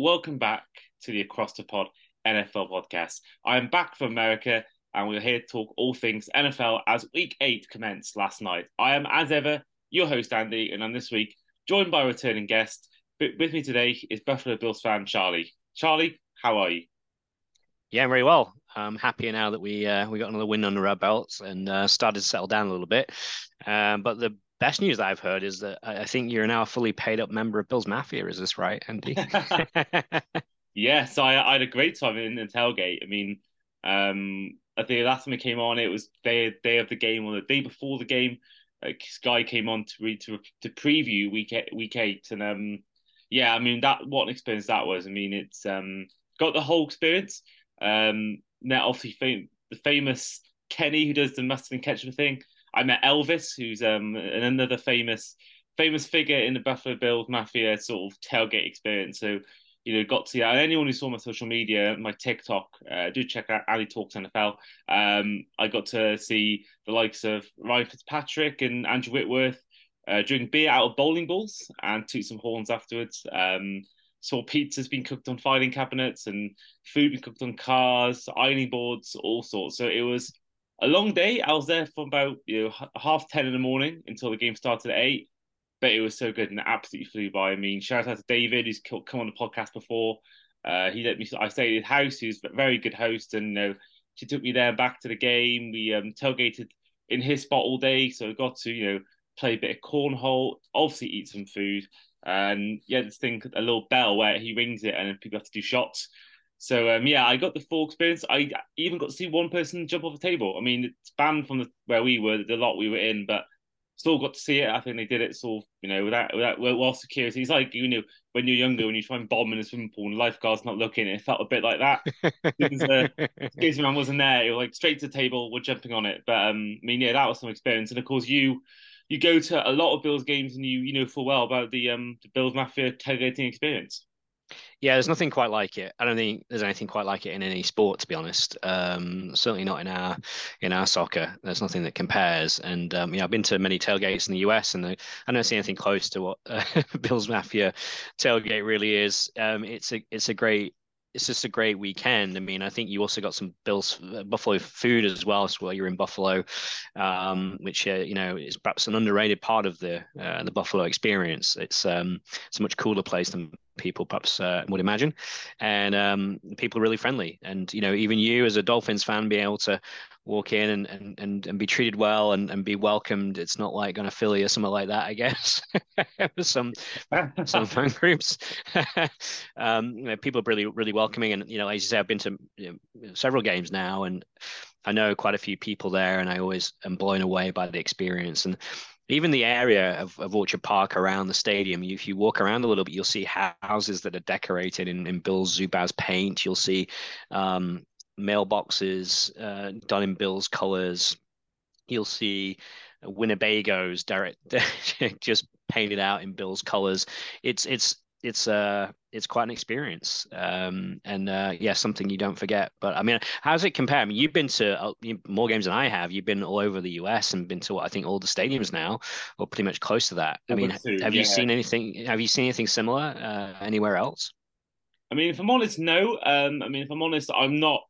welcome back to the Across the Pod NFL podcast. I am back from America, and we're here to talk all things NFL as Week Eight commenced last night. I am, as ever, your host Andy, and I'm this week joined by a returning guest. With me today is Buffalo Bills fan Charlie. Charlie, how are you? Yeah, I'm very well. I'm happier now that we uh, we got another win under our belts and uh, started to settle down a little bit. Um, but the best news I've heard is that I think you're now a fully paid up member of Bills Mafia. Is this right, Andy? yes, I, I, had a great time in the tailgate. I mean, um, I think the last time it came on, it was day day of the game or the day before the game. Like Sky came on to read to to preview week eight, week eight, and um, yeah, I mean that what an experience that was. I mean, it's um got the whole experience. Um, met obviously fam- the famous Kenny who does the mustard and ketchup thing. I met Elvis, who's um another famous famous figure in the Buffalo Bills Mafia sort of tailgate experience. So you know, got to see anyone who saw my social media, my TikTok, uh, do check out Ali Talks NFL. Um, I got to see the likes of Ryan Fitzpatrick and Andrew Whitworth uh, drink beer out of bowling balls and toot some horns afterwards. Um, saw pizzas being cooked on filing cabinets and food being cooked on cars, ironing boards, all sorts. So it was a long day. I was there from about you know half ten in the morning until the game started at eight. But it was so good and absolutely flew by. I mean, shout out to David who's come on the podcast before. Uh, he let me. I stayed at his house. He's a very good host, and you know, she took me there back to the game. We um, tailgated in his spot all day, so I got to you know play a bit of cornhole, obviously eat some food, and yeah, this thing a little bell where he rings it, and people have to do shots. So um, yeah, I got the full experience. I even got to see one person jump off a table. I mean, it's banned from the, where we were, the lot we were in, but still got to see it. I think they did it sort of, you know, without without well security. It's like you know when you're younger, when you try and bomb in a swimming pool and the lifeguard's not looking. It felt a bit like that. because uh, man wasn't there. It was like straight to the table, we're jumping on it. But um, I mean, yeah, that was some experience. And of course, you you go to a lot of Bills games and you you know full well about the um the Bills Mafia tailgating experience. Yeah, there's nothing quite like it. I don't think there's anything quite like it in any sport, to be honest. Um, certainly not in our in our soccer. There's nothing that compares. And um, yeah, I've been to many tailgates in the US, and I don't see anything close to what uh, Bills Mafia tailgate really is. Um, it's a it's a great it's just a great weekend. I mean, I think you also got some Bills uh, Buffalo food as well. So while you're in Buffalo, um, which uh, you know is perhaps an underrated part of the uh, the Buffalo experience. It's um, it's a much cooler place than people perhaps uh, would imagine, and um, people are really friendly. And you know, even you as a Dolphins fan, being able to walk in and and and, and be treated well and, and be welcomed. It's not like going to Philly or something like that, I guess. some some fan groups, um, you know, people are really really welcoming. And you know, as you say, I've been to you know, several games now, and I know quite a few people there, and I always am blown away by the experience. And even the area of, of Orchard Park around the stadium, if you walk around a little bit, you'll see houses that are decorated in, in Bill Zubaz paint. You'll see um, mailboxes uh, done in Bill's colors. You'll see Winnebagos direct just painted out in Bill's colors. It's it's it's uh it's quite an experience. Um and uh yeah something you don't forget. But i mean how does it compare? I mean you've been to uh, more games than i have. You've been all over the us and been to i think all the stadiums now or pretty much close to that. I mean have yeah. you seen anything have you seen anything similar uh anywhere else? I mean if i'm honest no. Um i mean if i'm honest i'm not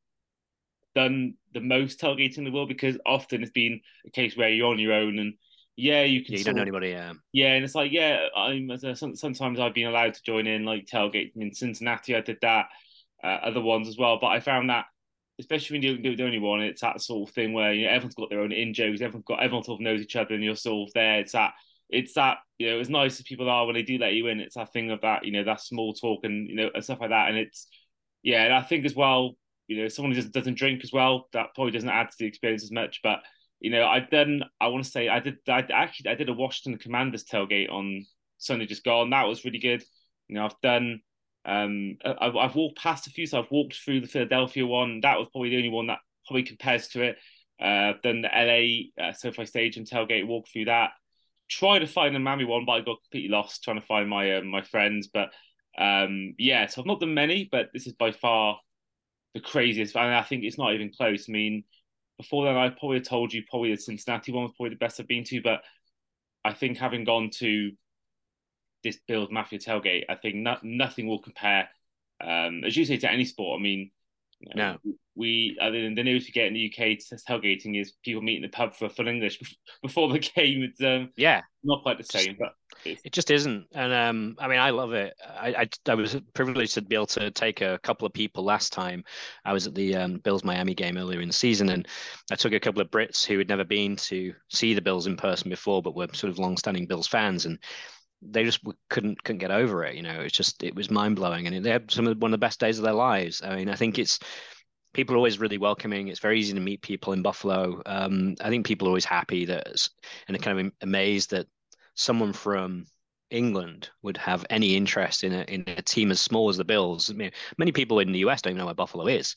done the most tailgating in the world because often it's been a case where you're on your own and yeah, you can. Yeah, you don't know anybody. Yeah. Yeah, and it's like yeah, I'm. Sometimes I've been allowed to join in like tailgate in Cincinnati. I did that. Uh, other ones as well, but I found that especially when you're the only one, it's that sort of thing where you know everyone's got their own in jokes. Everyone's got everyone sort of knows each other, and you're sort of there. It's that. It's that you know, as nice as people are when they do let you in, it's that thing of that you know that small talk and you know and stuff like that. And it's yeah, and I think as well you know, someone who just doesn't drink as well, that probably doesn't add to the experience as much. But you know, I've done. I want to say I did. I actually I did a Washington Commanders tailgate on Sunday just gone. That was really good. You know, I've done. Um, I've, I've walked past a few, so I've walked through the Philadelphia one. That was probably the only one that probably compares to it. Uh, done the LA uh, SoFi Stadium tailgate, walked through that. Tried to find the Miami one, but I got completely lost trying to find my uh, my friends. But um, yeah, so I've not done many, but this is by far the craziest. And I think it's not even close. I mean, before then, I probably told you probably the Cincinnati one was probably the best I've been to, but I think having gone to this Bills Mafia tailgate, I think no, nothing will compare, um, as you say, to any sport. I mean, No. we I mean, the news we get in the UK to tailgating is people meet in the pub for full English before the game. It's um, Yeah, not quite the same, but it's, It just isn't, and um, I mean, I love it. I, I I was privileged to be able to take a couple of people last time. I was at the um, Bills Miami game earlier in the season, and I took a couple of Brits who had never been to see the Bills in person before, but were sort of long-standing Bills fans, and they just couldn't couldn't get over it. You know, it's just it was mind blowing, and they had some of one of the best days of their lives. I mean, I think it's people are always really welcoming. It's very easy to meet people in Buffalo. Um, I think people are always happy that, and kind of amazed that someone from England would have any interest in a in a team as small as the Bills. I mean, many people in the US don't even know where Buffalo is.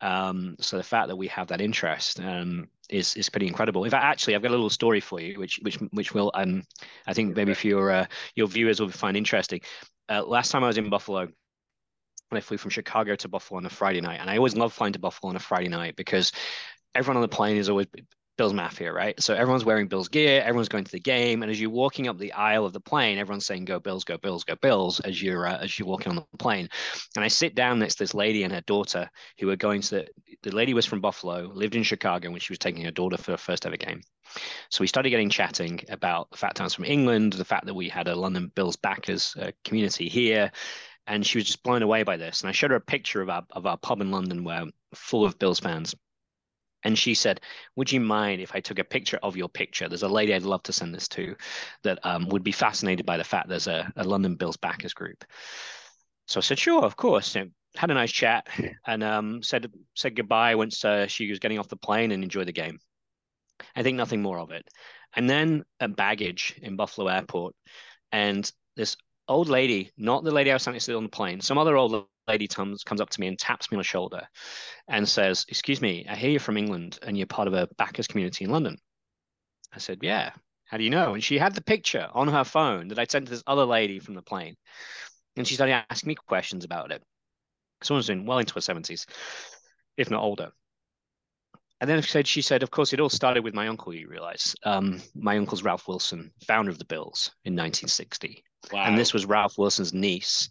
Um, so the fact that we have that interest um, is is pretty incredible. In fact, actually, I've got a little story for you, which which which will um I think maybe for your uh, your viewers will find interesting. Uh, last time I was in Buffalo. I flew from Chicago to Buffalo on a Friday night, and I always love flying to Buffalo on a Friday night because everyone on the plane is always Bills Mafia, right? So everyone's wearing Bills gear, everyone's going to the game, and as you're walking up the aisle of the plane, everyone's saying "Go Bills, go Bills, go Bills" as you're uh, as you're walking on the plane. And I sit down next to this lady and her daughter who were going to. The, the lady was from Buffalo, lived in Chicago when she was taking her daughter for her first ever game. So we started getting chatting about the fact I was from England, the fact that we had a London Bills backers uh, community here, and she was just blown away by this. And I showed her a picture of our of our pub in London where full of Bills fans. And she said, Would you mind if I took a picture of your picture? There's a lady I'd love to send this to that um, would be fascinated by the fact there's a, a London Bills backers group. So I said, Sure, of course. You know, had a nice chat and um, said said goodbye once uh, she was getting off the plane and enjoyed the game. I think nothing more of it. And then a baggage in Buffalo Airport, and this old lady, not the lady I was standing next to on the plane, some other old lady comes comes up to me and taps me on the shoulder and says, Excuse me, I hear you're from England and you're part of a backers community in London. I said, Yeah. How do you know? And she had the picture on her phone that I'd sent to this other lady from the plane. And she started asking me questions about it. Someone's in well into her 70s, if not older. And then she said, she said, of course, it all started with my uncle, you realize. Um, my uncle's Ralph Wilson, founder of the Bills in 1960. wow. And this was Ralph Wilson's niece,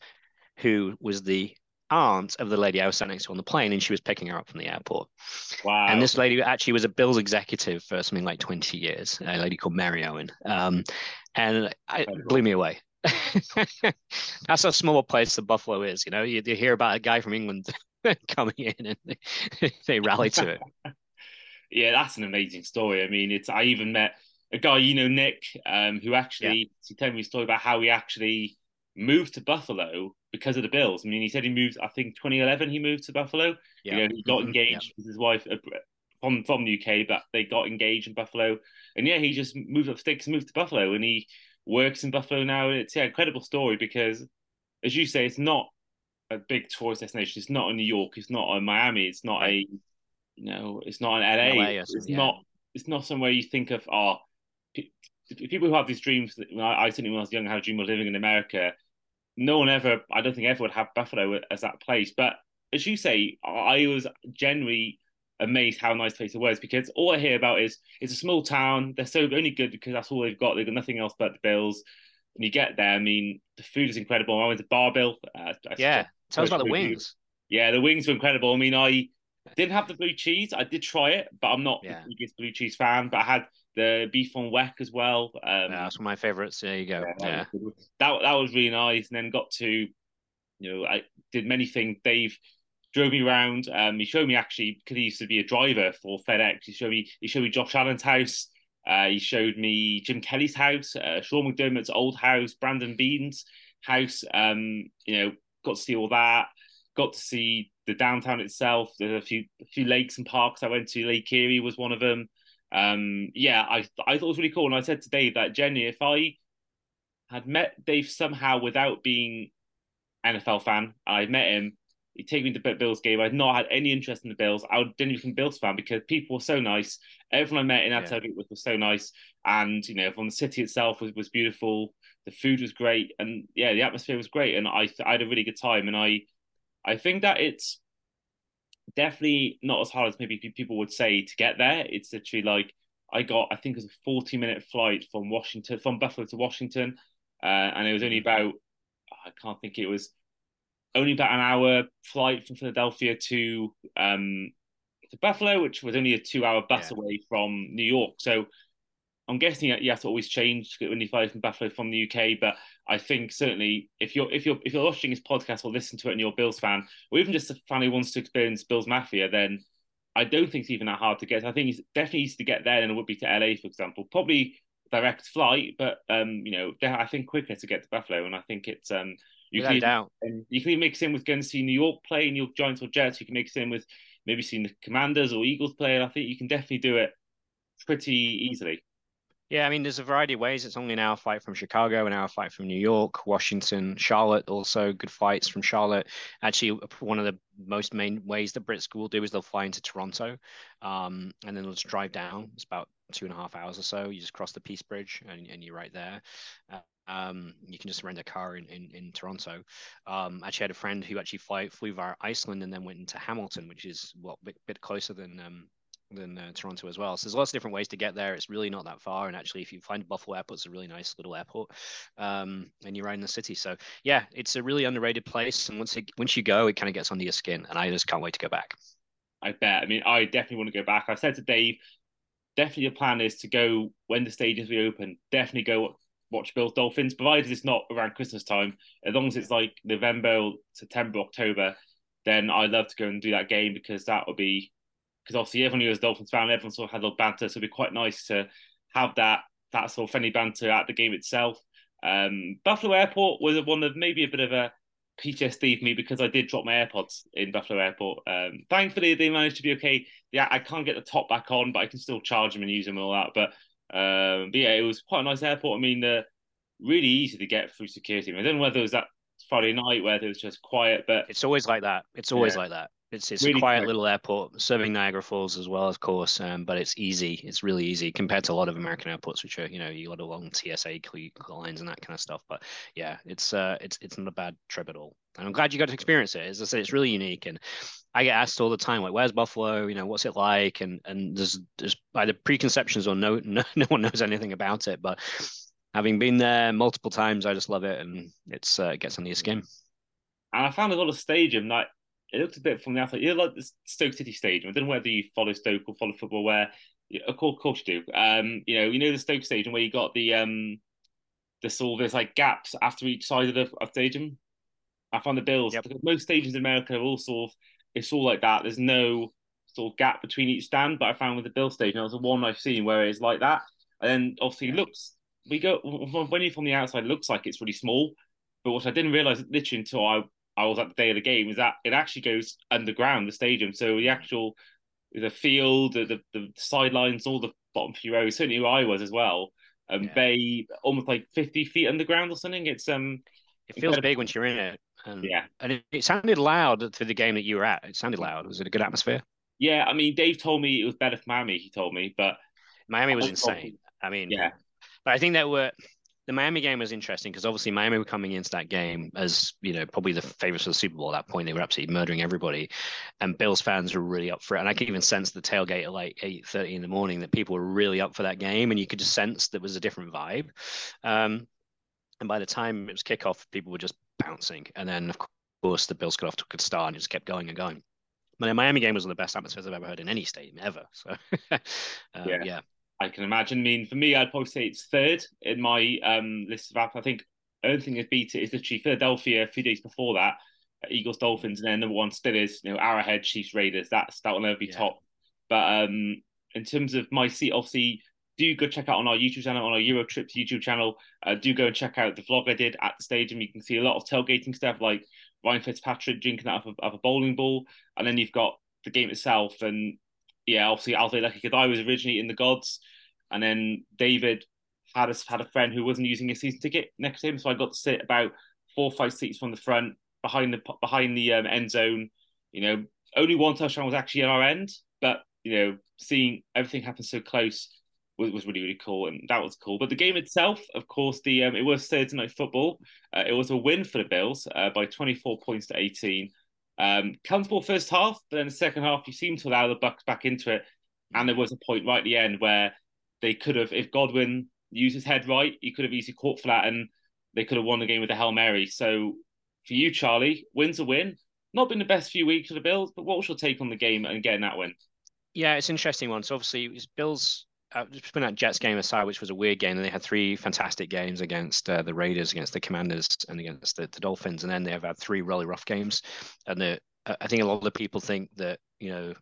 who was the aunt of the lady I was sat next to on the plane, and she was picking her up from the airport. wow. And this lady actually was a Bills executive for something like 20 years, a lady called Mary Owen. Um, and it blew me away. That's how small a place the Buffalo is. You know, you, you hear about a guy from England coming in and they, they rally to it. yeah, that's an amazing story. I mean, it's I even met a guy you know, Nick, um, who actually he told me a story about how he actually moved to Buffalo because of the Bills. I mean, he said he moved. I think 2011 he moved to Buffalo. Yeah. You know, he got Mhm. engaged with his wife uh, from from the UK, but they got engaged in Buffalo. And yeah, he just moved up sticks, moved to Buffalo, and he works in Buffalo now. And it's yeah, incredible story because, as you say, it's not a big tourist destination. It's not in New York. It's not in Miami. It's not a, you know, it's not in LA. LA it's yeah. not. It's not somewhere you think of. Oh, people who have these dreams. I, I certainly when I was young had a dream of living in America. No one ever. I don't think ever would have Buffalo as that place. But as you say, I was genuinely amazed how nice place it was because all I hear about is it's a small town. They're so only good because that's all they've got. They've got nothing else but the Bills. And you get there, I mean, the food is incredible. I went to Bar Bill. Uh, Yeah. Tell us about the wings. yeah, the wings were incredible. I mean, I didn't have the blue cheese. I did try it, but I'm not Yeah. the biggest blue cheese fan. But I had the beef on weck as well. Um, Yeah, that's one of my favorites. There you go. yeah, that, Yeah. was, that that was really nice. And then got to, you know, I did many things. Dave drove me around. Um, he showed me actually because he used to be a driver for FedEx. He showed me he showed me Josh Allen's house. Uh, he showed me Jim Kelly's house, uh, Sean McDermott's old house, Brandon Beane's house. Um, you know, got to see all that. Got to see the downtown itself. There's a few a few lakes and parks I went to. Lake Erie was one of them. Um, yeah, I I thought it was really cool. And I said to Dave that Jenny, if I had met Dave somehow without being NFL fan, I met him. He'd take me to the Bills game. I'd not had any interest in the Bills. I didn't become Bills fan because people were so nice. Everyone I met in that Yeah. was, was so nice, and you know, from the city itself was, was beautiful. The food was great, and yeah, the atmosphere was great, and I I had a really good time. And I I think that it's definitely not as hard as maybe people would say to get there. It's literally like I got I think it was a forty minute flight from Washington from Buffalo to Washington. uh, and it was only about I can't think it was only about an hour flight from Philadelphia to um, to Buffalo, which was only a two-hour bus yeah. away from New York. So I'm guessing you have to always change when you fly from Buffalo from the UK. But I think certainly if you're if you're if you're watching this podcast or listen to it and you're a Bills fan, or even just a fan who wants to experience Bills Mafia, then I don't think it's even that hard to get. I think it's definitely easier to get there than it would be to LA, for example. Probably direct flight, but um, you know, I think quicker to get to Buffalo, and I think it's um, you Without can doubt. you can mix in with going to see New York play in your Giants or Jets. You can mix in with maybe seeing the Commanders or Eagles play, and I think you can definitely do it pretty easily. Yeah, I mean, there's a variety of ways. It's only an hour flight from Chicago, an hour flight from New York, Washington, Charlotte. Also, good flights from Charlotte. Actually, one of the most main ways that Brits will do is they'll fly into Toronto, um, and then they'll just drive down. It's about two and a half hours or so. You just cross the Peace Bridge, and, and you're right there. Uh, um, you can just rent a car in in, in Toronto. Um, actually, had a friend who actually fly, flew via Iceland and then went into Hamilton, which is well, bit, bit closer than um, than uh, Toronto as well. So there's lots of different ways to get there. It's really not that far, and actually, if you find Buffalo Airport, it's a really nice little airport, um, and you're right in the city. So yeah, it's a really underrated place, and once it, once you go, it kind of gets under your skin, and I just can't wait to go back. I bet. I mean, I definitely want to go back. I said to Dave, definitely the plan is to go when the stages reopen. Definitely go watch Bills Dolphins, provided it's not around Christmas time. As long as it's like November, September, October, then I'd love to go and do that game because that would be because obviously everyone who a Dolphins fan, everyone sort of had a little banter, so it'd be quite nice to have that that sort of friendly banter at the game itself. Um, Buffalo Airport was one of maybe a bit of a PTSD for me because I did drop my AirPods in Buffalo Airport. Um, thankfully, they managed to be okay. Yeah, I can't get the top back on, but I can still charge them and use them and all that. But, um, but yeah, it was quite a nice airport. I mean, uh, really easy to get through security. I don't know whether it was that Friday night where it was just quiet, but it's always like that. It's always yeah. like that. It's it's really a quiet little airport, serving Niagara Falls as well, of course. Um, but it's easy. It's really easy compared to a lot of American airports, which are you know you got a long TSA lines and that kind of stuff. But yeah, it's uh, it's it's not a bad trip at all. And I'm glad you got to experience it. As I said, it's really unique. And I get asked all the time, like, "Where's Buffalo? You know, what's it like?" And and there's there's either preconceptions or no no no one knows anything about it. But having been there multiple times, I just love it, and it's uh, it gets under your skin. And I found a lot of stadium like it looked a bit from the outside. You know, like the Stoke City Stadium. I don't know whether you follow Stoke or follow football. Where, of course, of course you do. Um, you know, you know the Stoke Stadium where you got the um, the sort of there's like gaps after each side of the of stadium. I found the Bills yep. most stadiums in America are all sort of it's all like that. There's no sort of gap between each stand, but I found with the Bill Stadium, that was the one I've seen where it's like that. And then obviously yeah. looks we go when you're from the outside, it looks like it's really small. But what I didn't realize literally until I I was at the day of the game is that it actually goes underground the stadium. So the actual the field, the the, the sidelines, all the bottom few rows, certainly where I was as well. Um, yeah. they almost like fifty feet underground or something. It's um, it feels big once you're in it. And, yeah, and it, it, sounded loud for the game that you were at. It sounded loud. Was it a good atmosphere? Yeah, I mean, Dave told me it was better for Miami. He told me, but Miami was insane. I mean, yeah, but I think that were the Miami game was interesting because obviously Miami were coming into that game as you know probably the favorites for the Super Bowl at that point. They were absolutely murdering everybody, and Bills fans were really up for it. And I could even sense the tailgate at like eight thirty in the morning that people were really up for that game, and you could just sense there was a different vibe. Um, and by the time it was kickoff, people were just bouncing, and then of course the Bills got off to a good start and just kept going and going. But the Miami game was one of the best atmospheres I've ever heard in any stadium ever. So uh, yeah. yeah. I can imagine. I mean, for me, I'd probably say it's third in my um, list of apps. I think only thing that beat it is literally Philadelphia a few days before that, Eagles Dolphins, and then number one still is you know Arrowhead Chiefs Raiders. That's that will never be yeah. top. But um, in terms of my seat, obviously, do go check out on our YouTube channel, on our Euro Trips YouTube channel. Uh, do go and check out the vlog I did at the stadium. You can see a lot of tailgating stuff like Ryan Fitzpatrick drinking out of a, of a bowling ball, and then you've got the game itself. And yeah, obviously, say lucky because I was originally in the gods. And then David had a, had a friend who wasn't using a season ticket next to him, so I got to sit about four or five seats from the front, behind the behind the um, end zone. You know, only one touchdown was actually at our end, but you know, seeing everything happen so close was, was really really cool, and that was cool. But the game itself, of course, the um, it was Thursday night football. Uh, it was a win for the Bills uh, by 24 points to 18. Um, comfortable first half, but then the second half, you seem to allow the Bucs back into it, and there was a point right at the end where they could have, if Godwin used his head right, he could have easily caught flat and they could have won the game with a Hail Mary. So for you, Charlie, win's a win. Not been the best few weeks for the Bills, but what was your take on the game and getting that win? Yeah, it's an interesting one. So obviously, it's Bills uh, just putting that Jets game aside, which was a weird game, and they had three fantastic games against uh, the Raiders, against the Commanders, and against the, the, Dolphins, and then they have had three really rough games. And the, I think a lot of people think that you know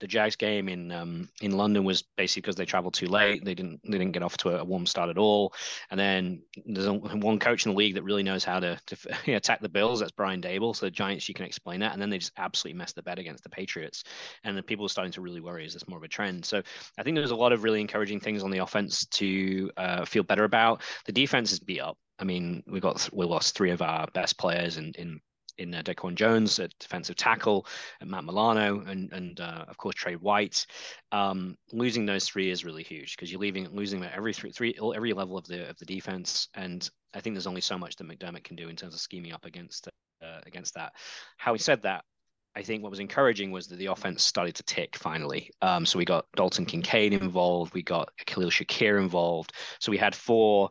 the Jags game in um, in London was basically because they traveled too late. They didn't they didn't get off to a, warm start at all. And then there's one coach in the league that really knows how to, to attack the Bills. That's Brian Daboll. So the Giants, you can explain that. And then they just absolutely messed the bet against the Patriots. And then people are starting to really worry: is this more of a trend? So I think there's a lot of really encouraging things on the offense to uh, feel better about. The defense is beat up. I mean, we got we lost three of our best players in in in uh, DaQuan Jones at defensive tackle, and Matt Milano, and and uh, of course Tre White. Um, losing those three is really huge because you're leaving losing at every three, three every level of the of the defense, and I think there's only so much that McDermott can do in terms of scheming up against uh, against that. How he said that, I think what was encouraging was that the offense started to tick finally. Um, so we got Dalton Kincaid involved, we got Khalil Shakir involved. So we had four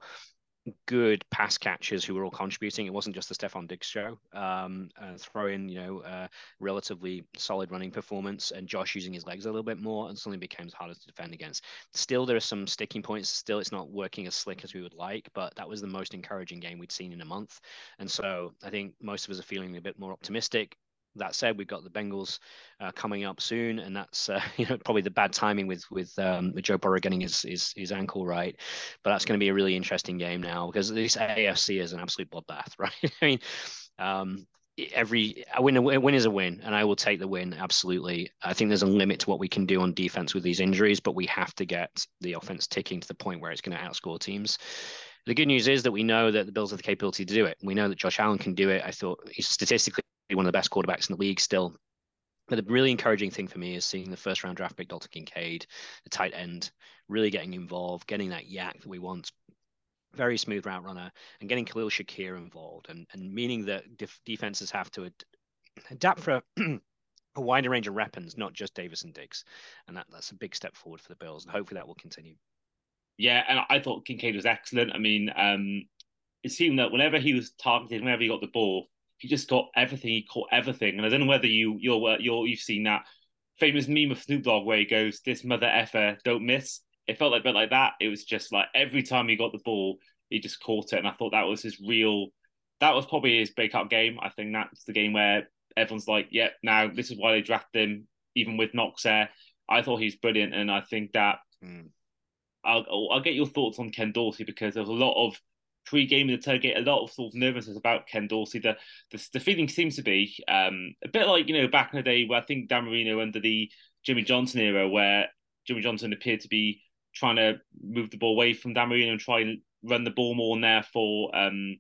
good pass catchers who were all contributing. It wasn't just the Stefon Diggs show. Um, uh, throw in, you know, uh, relatively solid running performance and Josh using his legs a little bit more, and suddenly becomes harder to defend against. Still, there are some sticking points. Still, it's not working as slick as we would like, but that was the most encouraging game we'd seen in a month. And so I think most of us are feeling a bit more optimistic that said, we've got the Bengals uh, coming up soon, and that's uh, you know probably the bad timing with with, um, with Joe Burrow getting his, his, his ankle right. But that's going to be a really interesting game now because this AFC is an absolute bloodbath, right? I mean, um, every a win a win is a win, and I will take the win absolutely. I think there's a limit to what we can do on defense with these injuries, but we have to get the offense ticking to the point where it's going to outscore teams. The good news is that we know that the Bills have the capability to do it. We know that Josh Allen can do it. I thought he's statistically one of the best quarterbacks in the league still. But the really encouraging thing for me is seeing the first round draft pick Dalton Kincaid, the tight end, really getting involved, getting that YAC that we want. Very smooth route runner, and getting Khalil Shakir involved, and, and meaning that def- defenses have to ad- adapt for a, a wider range of weapons, not just Davis and Diggs. And that, that's a big step forward for the Bills, and hopefully that will continue. Yeah, and I thought Kincaid was excellent. I mean, um, it seemed that whenever he was targeted, whenever he got the ball, he just got everything. He caught everything, and I don't know whether you you're you're you've seen that famous meme of Snoop Dogg where he goes, "This mother effer don't miss." It felt like a bit like that. It was just like every time he got the ball, he just caught it, and I thought that was his real. That was probably his breakout game. I think that's the game where everyone's like, "Yep, yeah, now this is why they drafted him." Even with Knox there, I thought he's brilliant, and I think that. Mm. I'll, I'll get your thoughts on Ken Dorsey because there's a lot of pre-game in the tailgate, a lot of sort of nervousness about Ken Dorsey. The the, the feeling seems to be um, a bit like you know back in the day where I think Dan Marino under the Jimmy Johnson era, where Jimmy Johnson appeared to be trying to move the ball away from Dan Marino and try and run the ball more, and therefore um,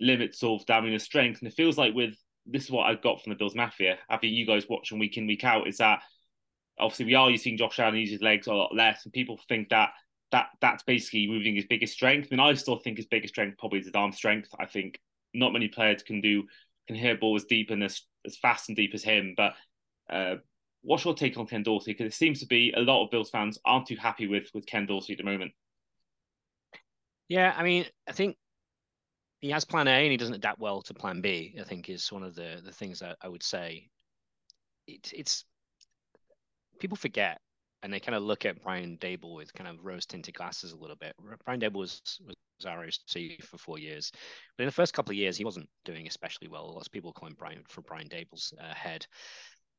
limits of Dan Marino's strength. And it feels like with this is what I've got from the Bills Mafia. Having you guys watching week in week out is that obviously we are using Josh Allen use his legs a lot less, and people think that that that's basically moving his biggest strength. Mean, I still think his biggest strength probably is his arm strength. I think not many players can do can hit a ball as deep and as as fast and deep as him. But uh, what's your take on Ken Dorsey? Because it seems to be a lot of Bills fans aren't too happy with with Ken Dorsey at the moment. Yeah, I mean, I think he has Plan A and he doesn't adapt well to Plan B. I think is one of the the things that I would say. It, it's people forget and they kind of look at Brian Daboll with kind of rose tinted glasses a little bit. Brian Daboll was, was our OC for four years, but in the first couple of years, he wasn't doing especially well. Lots of people calling Brian for Brian Daboll's uh, head.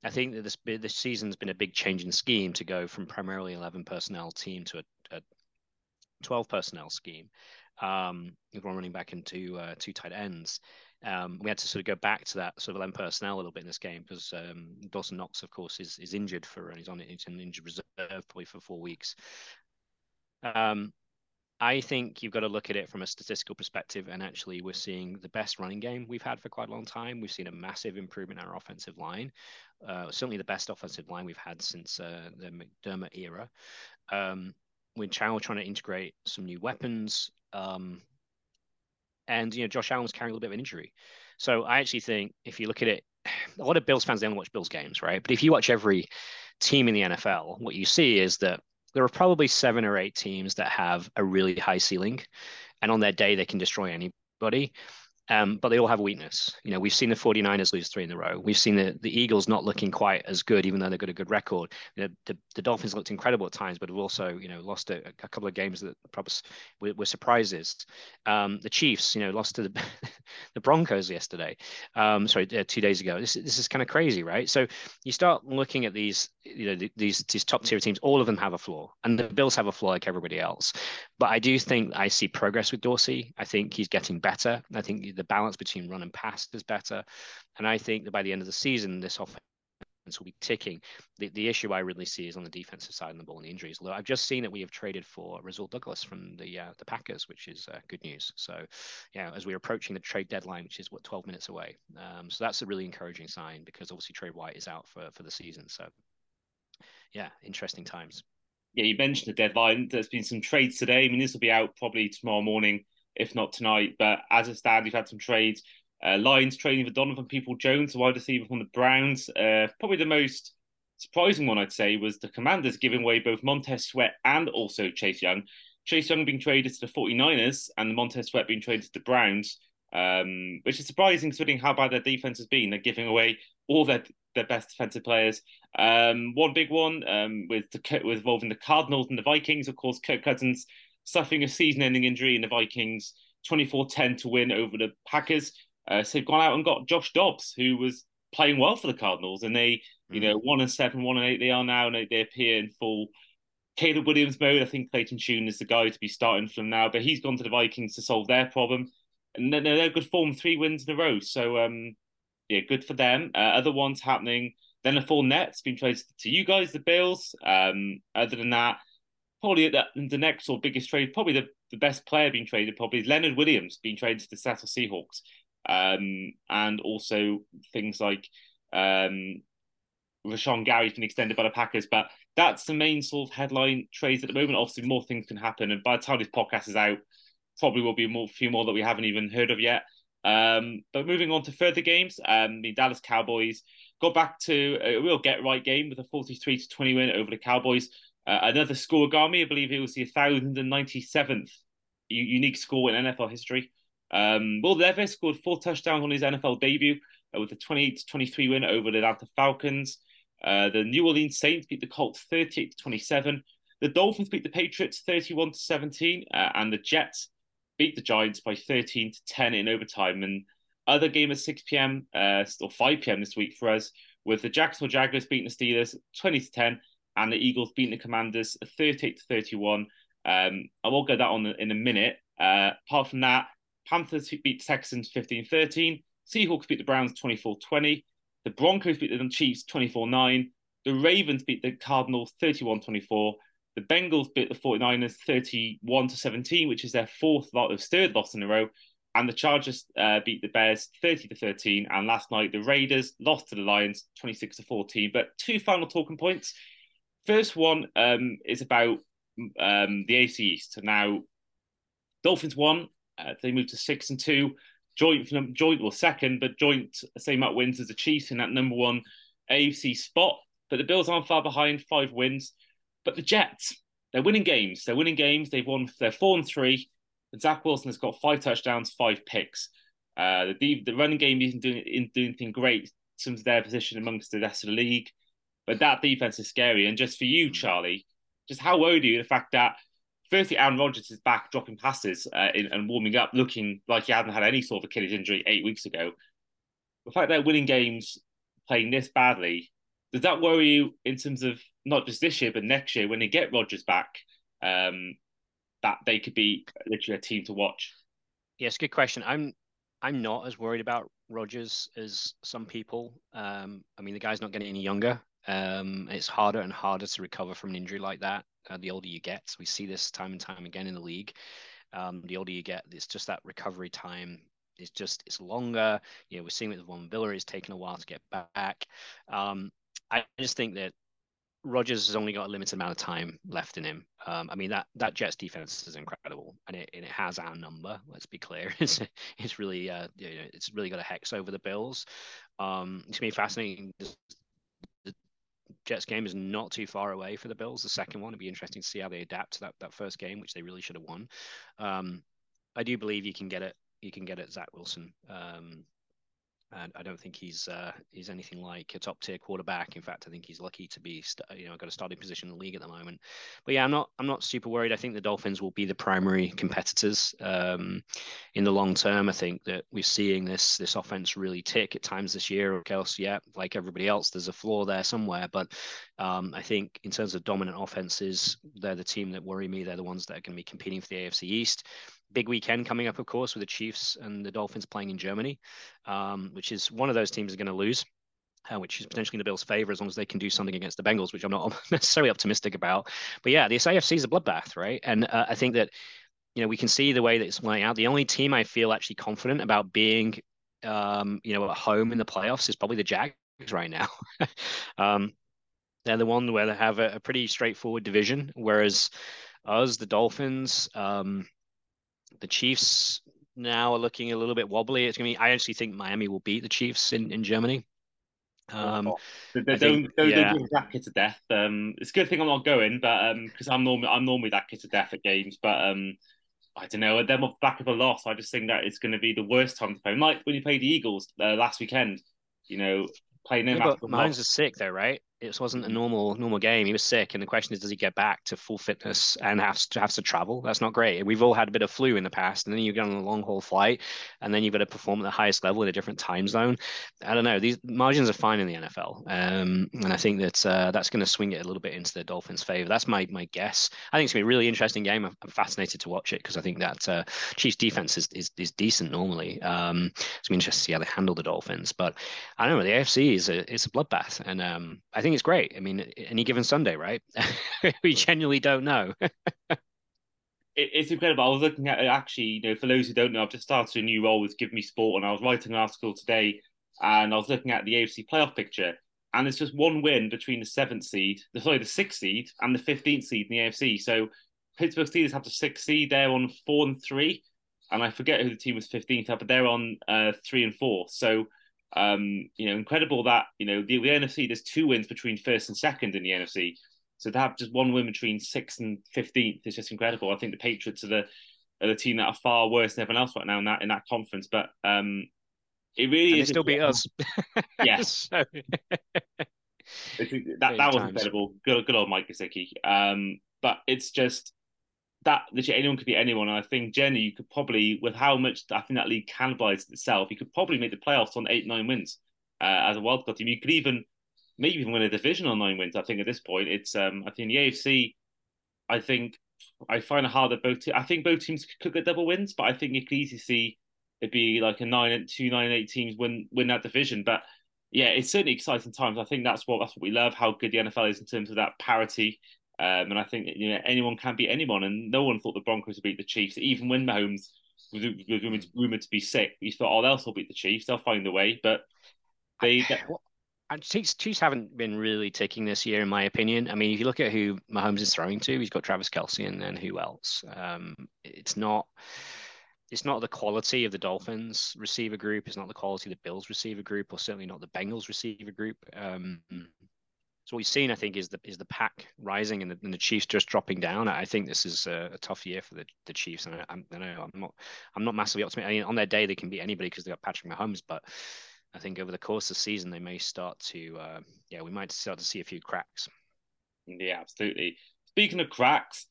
I think that this this season's been a big change in scheme to go from primarily 11 personnel team to a, a 12 personnel scheme. Um, with one running back into uh, two tight ends. Um, we had to sort of go back to that sort of M personnel a little bit in this game because um, Dawson Knox, of course, is, is injured for and he's on he's in injured reserve probably for four weeks. Um, I think you've got to look at it from a statistical perspective, and actually, we're seeing the best running game we've had for quite a long time. We've seen a massive improvement in our offensive line, uh, certainly the best offensive line we've had since uh, the McDermott era. Um, we're trying to integrate some new weapons. Um, and you know Josh Allen was carrying a little bit of an injury. So I actually think if you look at it, a lot of Bills fans they only watch Bills games, right? But if you watch every team in the NFL, what you see is that there are probably seven or eight teams that have a really high ceiling, and on their day they can destroy anybody. Um, but they all have weakness. You know, we've seen the 49ers lose three in a row. We've seen the, the Eagles not looking quite as good, even though they've got a good record. You know, the, the Dolphins looked incredible at times, but have also, you know, lost a, a couple of games that perhaps were, were surprises. Um, the Chiefs, you know, lost to the, the Broncos yesterday. Um, sorry, uh, two days ago. This, this is kind of crazy, right? So you start looking at these, you know, these these top tier teams. All of them have a flaw, and the Bills have a flaw like everybody else. But I do think I see progress with Dorsey. I think he's getting better. I think the balance between run and pass is better. And I think that by the end of the season, this offense will be ticking. The, the issue I really see is on the defensive side of the ball and the injuries. Although I've just seen that we have traded for Rasul Douglas from the uh, the Packers, which is uh, good news. So, yeah, as we're approaching the trade deadline, which is what 12 minutes away, um, so that's a really encouraging sign because obviously Tre White is out for for the season. So, yeah, interesting times. Yeah, you mentioned the deadline. There's been some trades today. I mean, this will be out probably tomorrow morning if not tonight. But as it stands, you've had some trades. Uh, Lions trading for Donovan Peoples-Jones, wide receiver from the Browns. Uh, probably the most surprising one, I'd say, was the Commanders giving away both Montez Sweat and also Chase Young. Chase Young being traded to the 49ers and Montez Sweat being traded to the Browns, um, which is surprising considering how bad their defense has been. They're giving away all their their best defensive players. Um, one big one um, with the, with involving the Cardinals and the Vikings, of course, Kirk Cousins suffering a season-ending injury in the Vikings 24-10 to win over the Packers. Uh, so they've gone out and got Josh Dobbs, who was playing well for the Cardinals, and they, you mm. know, one and seven, one and eight, they are now, and they, they appear in full Caleb Williams mode. I think Clayton Tune is the guy to be starting from now, but he's gone to the Vikings to solve their problem, and then they're good form, three wins in a row. So, um, yeah, good for them. Uh, other ones happening. Then the full net's been traded to you guys, the Bills. Um, other than that, probably the, the next or biggest trade, probably the, the best player being traded, probably is Leonard Williams being traded to the Seattle Seahawks. Um, and also things like um, Rashan Gary's been extended by the Packers. But that's the main sort of headline trades at the moment. Obviously, more things can happen. And by the time this podcast is out, probably will be a few more that we haven't even heard of yet. Um, but moving on to further games, um, the Dallas Cowboys got back to a real get right game with a 43 to 20 win over the Cowboys. Uh, another Scorigami, I believe it was the 1097th unique score in NFL history. Um, Will Levis scored four touchdowns on his NFL debut uh, with a 28 23 win over the Atlanta Falcons. Uh, the New Orleans Saints beat the Colts 38 27. The Dolphins beat the Patriots 31 to 17, uh, and the Jets beat the Giants by 13 to 10 in overtime. And other game at 6 p.m. Uh, or 5 p.m. this week for us, with the Jacksonville Jaguars beating the Steelers 20 to 10 and the Eagles beating the Commanders 38 to 31. Um, I will go that on in a minute. Uh, apart from that, Panthers beat Texans 15 13. Seahawks beat the Browns 24 20. The Broncos beat the Chiefs 24 9. The Ravens beat the Cardinals 31 24. The Bengals beat the 49ers 31 to 17, which is their fourth, third loss in a row. And the Chargers uh, beat the Bears 30 to 13. And last night, the Raiders lost to the Lions 26 to 14. But two final talking points. First one um, is about um, the AFC East. Now, Dolphins won. Uh, they moved to six and two. Joint, joint, well, second, but joint same amount wins as the Chiefs in that number one AFC spot. But the Bills aren't far behind, five wins. But the Jets, they're winning games. They're winning games. They've won. They're four and three. And Zach Wilson has got five touchdowns, five picks. Uh, the the running game isn't doing doing anything great in terms of their position amongst the rest of the league. But that defense is scary. And just for you, mm. Charlie, just how worried are you the fact that firstly Aaron Rodgers is back dropping passes uh, in, and warming up, looking like he hadn't had any sort of Achilles injury eight weeks ago. The fact they're winning games, playing this badly, does that worry you in terms of not just this year but next year when they get Rodgers back? Um, that they could be literally a team to watch. Yes, good question. I'm I'm not as worried about Rodgers as some people. Um, I mean, the guy's not getting any younger. Um, it's harder and harder to recover from an injury like that. Uh, the older you get, we see this time and time again in the league. Um, the older you get, it's just that recovery time is just it's longer. You know, we're seeing it with Von Miller; it's taken a while to get back. Um, I just think that Rodgers has only got a limited amount of time left in him. Um, I mean that that Jets defense is incredible, and it, and it has our number. Let's be clear, it's it's really uh, you know, it's really got a hex over the Bills. Um, it's gonna be fascinating Jets game is not too far away for the Bills. The second one, it'd be interesting to see how they adapt to that, that first game, which they really should have won. Um, I do believe you can get it. you can get it, Zach Wilson. Um, and I don't think he's uh, he's anything like a top tier quarterback. In fact, I think he's lucky to be you know got a starting position in the league at the moment. But yeah, I'm not I'm not super worried. I think the Dolphins will be the primary competitors um, in the long term. I think that we're seeing this this offense really tick at times this year. Of course, yeah, like everybody else, there's a flaw there somewhere. But um, I think in terms of dominant offenses, they're the team that worry me. They're the ones that are going to be competing for the AFC East big weekend coming up, of course, with the Chiefs and the Dolphins playing in Germany, um, which is one of those teams are going to lose. Uh, which is potentially in the Bills' favor as long as they can do something against the Bengals, which I'm not necessarily optimistic about. But yeah, the AFC is a bloodbath, right? And uh, I think that you know we can see the way that it's playing out. The only team I feel actually confident about being, um, you know, at home in the playoffs is probably the Jags right now. um, they're the one where they have a, a, pretty straightforward division, whereas us, the Dolphins, um, the Chiefs now are looking a little bit wobbly. It's going to be. I actually think Miami will beat the Chiefs in in Germany. Um, oh, they, don't, don't, yeah. don't that kid to death. Um, it's a good thing I'm not going, but um, because I'm normally I'm normally that kid to death at games, but um, I don't know. Them off back of a loss, I just think that it's going to be the worst time to play. Like when you played the Eagles uh, last weekend, you know, playing them. Yeah, but Mahomes is sick though, right? It wasn't a normal normal game. He was sick, and the question is, does he get back to full fitness and have to have to travel? That's not great. We've all had a bit of flu in the past, and then you get on a long haul flight, and then you've got to perform at the highest level in a different time zone. I don't know. These margins are fine in the NFL, um, and I think that uh, that's going to swing it a little bit into the Dolphins' favor. That's my my guess. I think it's gonna be a really interesting game. I'm, I'm fascinated to watch it because I think that uh, Chiefs' defense is, is is decent normally. Um, it's been interesting to see how they handle the Dolphins, but I don't know. The AFC is a it's a bloodbath, and um, I think it's great. I mean, any given Sunday, right? we genuinely don't know. it, it's incredible. I was looking at it actually, you know, for those who don't know, I've just started a new role with Give Me Sport, and I was writing an article today, and I was looking at the AFC playoff picture, and it's just one win between the seventh seed, sorry, the sixth seed, and the fifteenth seed in the AFC. So Pittsburgh Steelers have the sixth seed; they're on four and three, and I forget who the team was fifteenth, but they're on uh, three and four. So um, you know, incredible that you know the, the NFC. There's two wins between first and second in the NFC, so to have just one win between sixth and fifteenth is just incredible. I think the Patriots are the are the team that are far worse than everyone else right now in that in that conference. But um, it really and is still beat us. yes. that that was incredible. Good, good old Mike Gesicki. Um, but it's just that literally anyone could be anyone. And I think Jenny, you could probably, with how much I think that league cannibalized itself, you could probably make the playoffs on eight, nine wins uh, as a wildcard team. You could even maybe even win a division on nine wins. I think at this point, it's um, I think the AFC. I think I find it hard that both. Te- I think both teams could get double wins, but I think you could easily see it'd be like a nine, two, nine, eight teams win win that division. But yeah, it's certainly exciting times. I think that's what that's what we love. How good the NFL is in terms of that parity um, and I think you know anyone can beat anyone, and no one thought the Broncos would beat the Chiefs, even when Mahomes was, was rumored to be sick. You thought, oh, they'll still beat the Chiefs; they'll find a way. But they. And Chiefs, Chiefs haven't been really taking this year, in my opinion. I mean, if you look at who Mahomes is throwing to, he's got Travis Kelce, and then who else? Um, it's not it's not the quality of the Dolphins receiver group. It's not the quality of the Bills receiver group, or certainly not the Bengals receiver group. Um, so what we've seen, I think, is the is the pack rising and the, and the Chiefs just dropping down. I think this is a, a tough year for the, the Chiefs, and I, I'm, I know I'm not I'm not massively optimistic. I mean, on their day they can beat anybody because they got Patrick Mahomes, but I think over the course of the season they may start to uh, yeah we might start to see a few cracks. Yeah, absolutely. Speaking of cracks,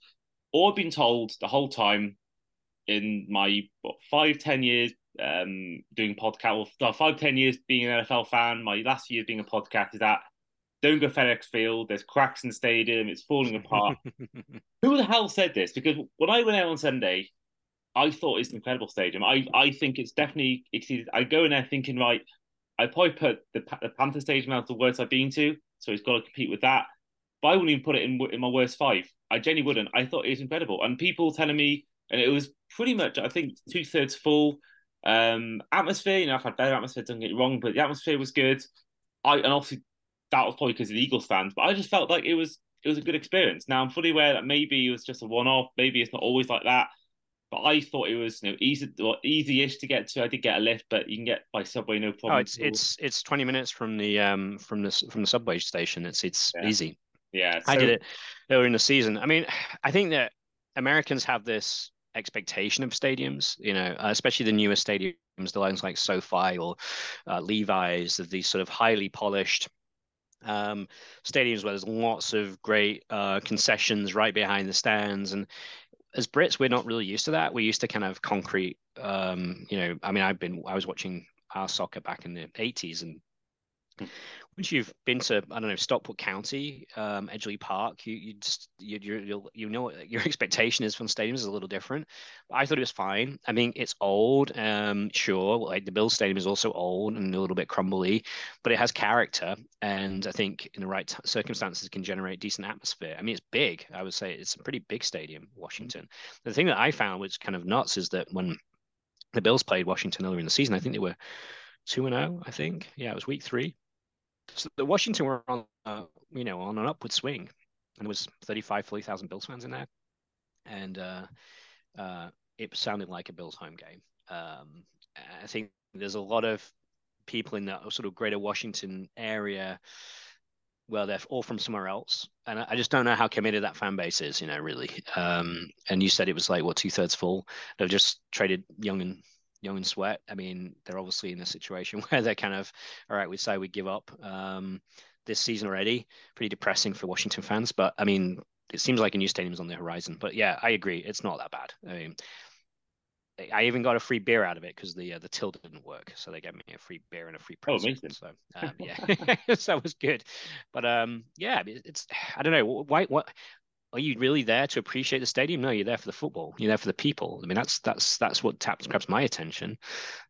all I've been told the whole time in my what, five ten years um, doing podcast, well, five ten years being an NFL fan, my last year being a podcast is that don't go FedEx Field. There's cracks in the stadium. It's falling apart. Who the hell said this? Because when I went out on Sunday, I thought it's an incredible stadium. I, I think it's definitely exceeded. I go in there thinking, right, I probably put the, the Panther Stadium out the worst I've been to, so it's got to compete with that. But I wouldn't even put it in in my worst five. I genuinely wouldn't. I thought it was incredible, and people telling me, and it was pretty much, I think, two thirds full. Um, atmosphere, you know, I've had better atmosphere. Don't get it wrong, but the atmosphere was good. I and obviously that was probably because of the Eagles fans, but I just felt like it was it was a good experience. Now I'm fully aware that maybe it was just a one off, maybe it's not always like that. But I thought it was you know easy well, easy-ish to get to. I did get a lift, but you can get by subway no problem. Oh, it's it's it's twenty minutes from the um from the from the subway station. It's it's yeah. easy. Yeah, so... I did it earlier in the season. I mean, I think that Americans have this expectation of stadiums. You know, uh, especially the newer stadiums, the ones like SoFi or uh, Levi's, of these sort of highly polished um, stadiums where there's lots of great uh, concessions right behind the stands. And as Brits, we're not really used to that. We're used to kind of concrete. Um, you know, I mean, I've been I was watching our soccer back in the 80s and once you've been to I don't know Stockport County, um, Edgeley Park, you you just you you you know what your expectation is from stadiums is a little different. I thought it was fine. I mean, it's old, um, sure. Like the Bills Stadium is also old and a little bit crumbly, but it has character, and I think in the right t- circumstances can generate decent atmosphere. I mean, it's big. I would say it's a pretty big stadium, Washington. The thing that I found was kind of nuts is that when the Bills played Washington earlier in the season, I think they were two and zero. Oh, I think yeah, it was week three so the Washington were on, uh, you know, on an upward swing, and there was 35, 40,000 Bills fans in there, and uh, uh, it sounded like a Bills home game. Um, I think there's a lot of people in that sort of greater Washington area. Well, they're all from somewhere else, and I just don't know how committed that fan base is. You know, really. Um, and you said it was like what two thirds full. They've just traded Young and Young and Sweat. I mean, they're obviously in a situation where they're kind of, all right, we say we give up um, this season already. Pretty depressing for Washington fans. But I mean, it seems like a new stadium's on the horizon. But yeah, I agree. It's not that bad. I mean, I even got a free beer out of it because the uh, the till didn't work, so they gave me a free beer and a free present. Oh, amazing! So um, yeah, so that was good. But um, yeah, it's I don't know why what are you really there to appreciate the stadium? No, you're there for the football. You're there for the people. I mean, that's that's that's what taps grabs my attention.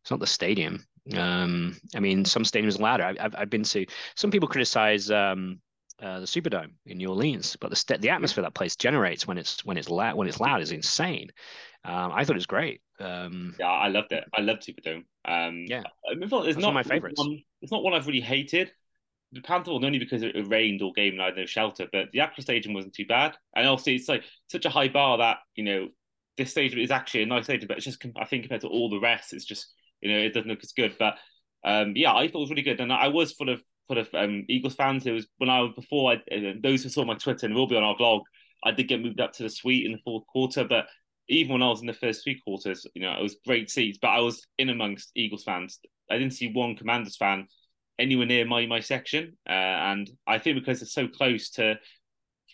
It's not the stadium. Um, I mean, some stadiums are louder. I, have I've been to. Some people criticize um, uh, the Superdome in New Orleans, but the st- the atmosphere that place generates when it's when it's loud when it's loud is insane. Um, I thought it was great. Um, yeah, I loved it. I loved Superdome. Um, yeah, I mean, it's not one of my favorites. One, it's not one I've really hated the Panther only because it rained all game and I had no shelter, but the actual stadium wasn't too bad. And obviously, it's like such a high bar that you know this stadium is actually a nice stadium, but it's just I think compared to all the rest, it's just you know it doesn't look as good. But um, yeah, I thought it was really good, and I was full of full of um, Eagles fans. It was when I was before I, uh, those who saw my Twitter and will be on our vlog. I did get moved up to the suite in the fourth quarter, but even when I was in the first three quarters, you know, it was great seats. But I was in amongst Eagles fans. I didn't see one Commanders fan anywhere near my my section, uh, and I think because it's so close to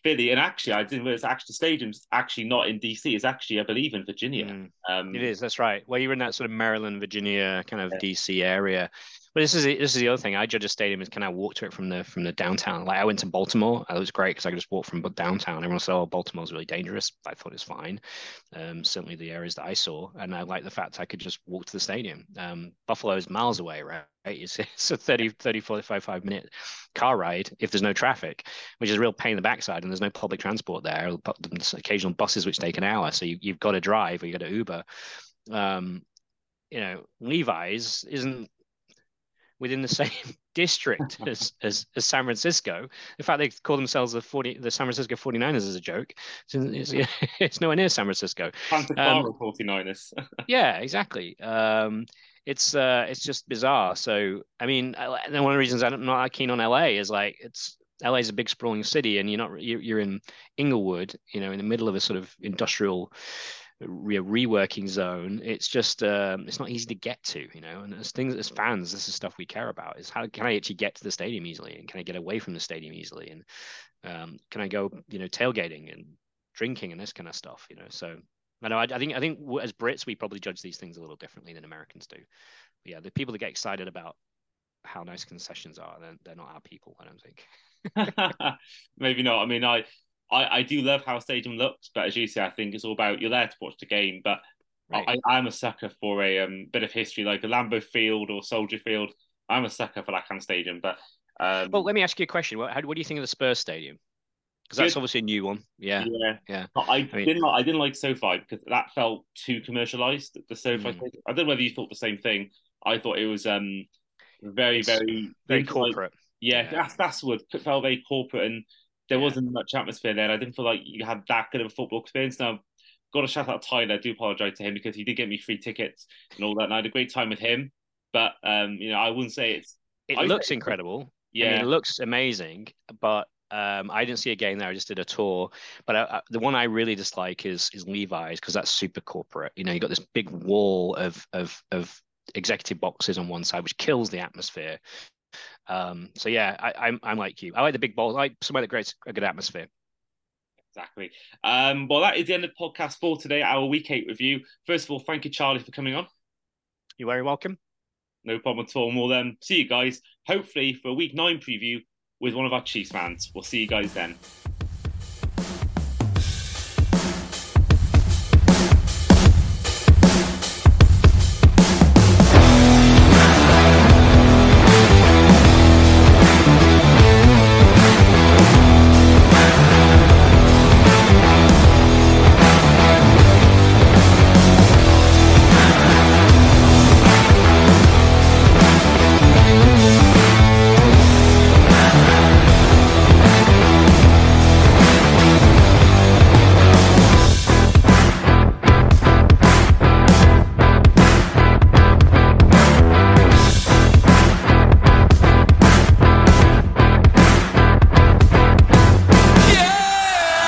Philly, and actually I didn't realize actually the stadium's actually not in DC. It's actually I believe in Virginia. Mm, um, it is. That's right. Well, you're in that sort of Maryland, Virginia kind of yeah. DC area. But this is this is the other thing. I judge a stadium is can I walk to it from the from the downtown. Like I went to Baltimore, it was great because I could just walk from downtown. Everyone said, "Oh, Baltimore's really dangerous." I thought it was fine. Um, certainly the areas that I saw, and I like the fact I could just walk to the stadium. Um, Buffalo is miles away, right? It's, it's a 30, 30, 45 five minute car ride if there's no traffic, which is a real pain in the backside, and there's no public transport there. Occasional buses which take an hour, so you, you've got to drive or you got to Uber. Um, you know, Levi's isn't within the same district as, as, as San Francisco. In fact, they call themselves the 40 the San Francisco 49ers as a joke. It's, it's, it's nowhere near San Francisco. Santa Clara um, 49ers. yeah, exactly. Um, it's uh, it's just bizarre. So I mean, one of the reasons I'm not keen on LA is like it's LA is a big sprawling city, and you're not you're in Inglewood, you know, in the middle of a sort of industrial reworking zone. It's just um, it's not easy to get to, you know. And as things as fans, this is stuff we care about: is how can I actually get to the stadium easily, and can I get away from the stadium easily, and um, can I go, you know, tailgating and drinking and this kind of stuff, you know. So I know I, I think I think as Brits we probably judge these things a little differently than Americans do. But yeah, the people that get excited about how nice concessions are, they're, they're not our people. I don't think. Maybe not. I mean, I I, I do love how stadium looks, but as you say, I think it's all about you're there to watch the game. But right. I, am a sucker for a um, bit of history, like a Lambeau Field or Soldier Field. I'm a sucker for that kind of stadium. But um, well, let me ask you a question. What, how, what do you think of the Spurs Stadium? Because that's obviously a new one. Yeah, yeah, yeah. I, I mean, didn't. Like, I didn't like SoFi because that felt too commercialized. The SoFi. Mm. I don't know whether you thought the same thing. I thought it was um very, very, very corporate. Like, yeah, yeah, that's that's what felt very corporate and there yeah. wasn't much atmosphere there. I didn't feel like you had that good of a football experience. Now, got to shout out Tyler. I do apologise to him because he did get me free tickets and all that, and I had a great time with him. But um, you know, I wouldn't say it's. It I looks incredible. Yeah, I mean, it looks amazing, but Um, I didn't see a game there. I just did a tour. But I, I, the one I really dislike is is Levi's because that's super corporate. You know, you got this big wall of of of executive boxes on one side, which kills the atmosphere. Um, so yeah, I, I'm I'm like you. I like the big balls. I like somewhere that creates a good atmosphere. Exactly. Um, well, that is the end of the podcast for today, our week eight review. First of all, thank you, Charlie, for coming on. You're very welcome. No problem at all. And we'll um, see you guys, hopefully, for a week nine preview with one of our Chiefs fans. We'll see you guys then.